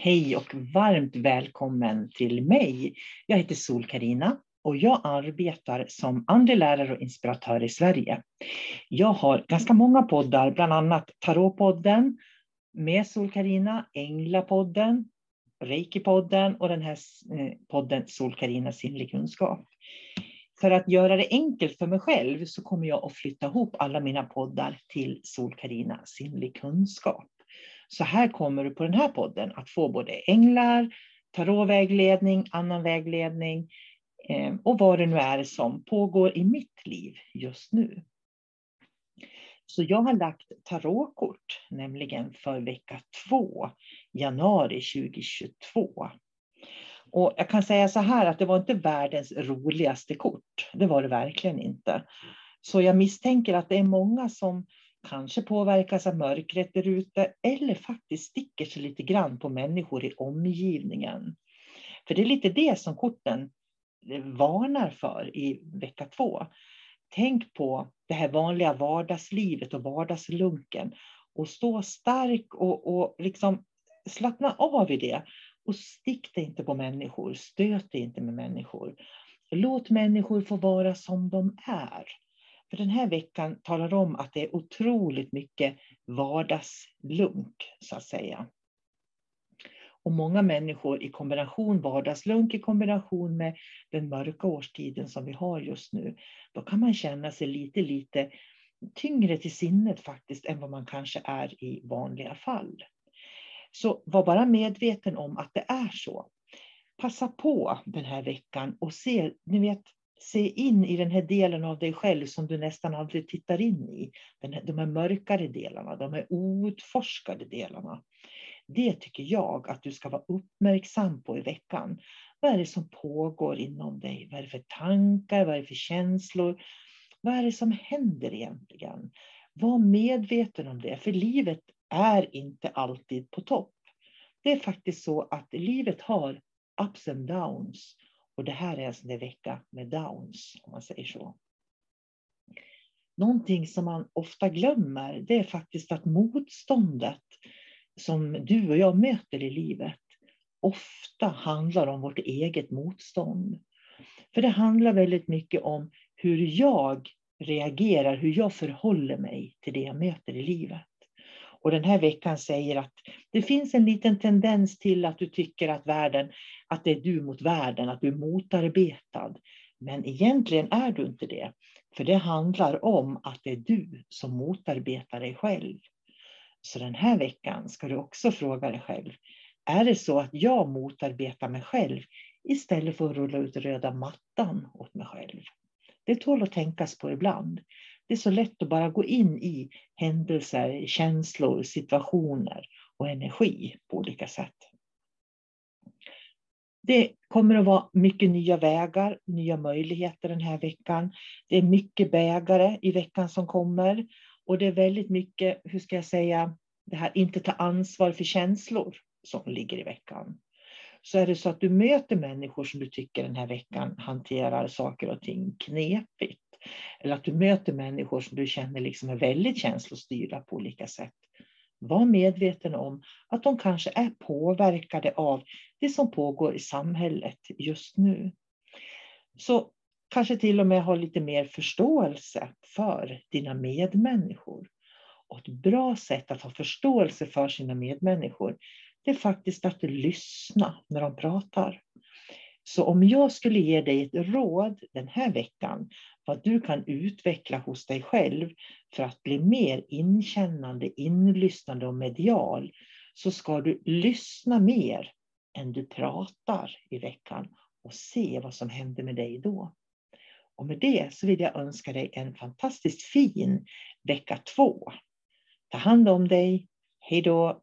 Hej och varmt välkommen till mig. Jag heter sol karina och jag arbetar som andlig lärare och inspiratör i Sverige. Jag har ganska många poddar, bland annat Tarotpodden med sol karina Änglapodden, Reiki-podden och den här eh, podden sol karina sinnlig kunskap. För att göra det enkelt för mig själv så kommer jag att flytta ihop alla mina poddar till sol karina sinnlig kunskap. Så här kommer du på den här podden att få både änglar, tarotvägledning, annan vägledning eh, och vad det nu är som pågår i mitt liv just nu. Så jag har lagt tarotkort, nämligen för vecka två, januari 2022. Och jag kan säga så här att det var inte världens roligaste kort. Det var det verkligen inte. Så jag misstänker att det är många som kanske påverkas av mörkret där ute eller faktiskt sticker sig lite grann på människor i omgivningen. För det är lite det som korten eh, varnar för i vecka två. Tänk på det här vanliga vardagslivet och vardagslunken och stå stark och, och liksom slappna av i det. Och stick dig inte på människor, stöt dig inte med människor. Låt människor få vara som de är. För den här veckan talar om att det är otroligt mycket vardagslunk, så att säga. Och många människor i kombination vardagslunk i kombination med den mörka årstiden som vi har just nu, då kan man känna sig lite, lite tyngre till sinnet faktiskt än vad man kanske är i vanliga fall. Så var bara medveten om att det är så. Passa på den här veckan och se, ni vet, se in i den här delen av dig själv som du nästan aldrig tittar in i. Den här, de här mörkare delarna, de här outforskade delarna. Det tycker jag att du ska vara uppmärksam på i veckan. Vad är det som pågår inom dig? Vad är det för tankar? Vad är det för känslor? Vad är det som händer egentligen? Var medveten om det, för livet är inte alltid på topp. Det är faktiskt så att livet har ups and downs. Och det här är alltså en sån där vecka med downs, om man säger så. Någonting som man ofta glömmer, det är faktiskt att motståndet som du och jag möter i livet ofta handlar om vårt eget motstånd. För det handlar väldigt mycket om hur jag reagerar, hur jag förhåller mig till det jag möter i livet. Och den här veckan säger att det finns en liten tendens till att du tycker att världen, att det är du mot världen, att du är motarbetad. Men egentligen är du inte det. För det handlar om att det är du som motarbetar dig själv. Så den här veckan ska du också fråga dig själv. Är det så att jag motarbetar mig själv istället för att rulla ut röda mattan åt mig själv? Det tål att tänkas på ibland. Det är så lätt att bara gå in i händelser, känslor, situationer och energi på olika sätt. Det kommer att vara mycket nya vägar, nya möjligheter den här veckan. Det är mycket bägare i veckan som kommer. Och det är väldigt mycket, hur ska jag säga, det här inte ta ansvar för känslor som ligger i veckan. Så är det så att du möter människor som du tycker den här veckan hanterar saker och ting knepigt eller att du möter människor som du känner liksom är väldigt känslostyrda på olika sätt. Var medveten om att de kanske är påverkade av det som pågår i samhället just nu. Så kanske till och med ha lite mer förståelse för dina medmänniskor. Och ett bra sätt att ha förståelse för sina medmänniskor, det är faktiskt att lyssna när de pratar. Så om jag skulle ge dig ett råd den här veckan, vad du kan utveckla hos dig själv för att bli mer inkännande, inlyssnande och medial, så ska du lyssna mer än du pratar i veckan och se vad som händer med dig då. Och med det så vill jag önska dig en fantastiskt fin vecka två. Ta hand om dig. Hej då!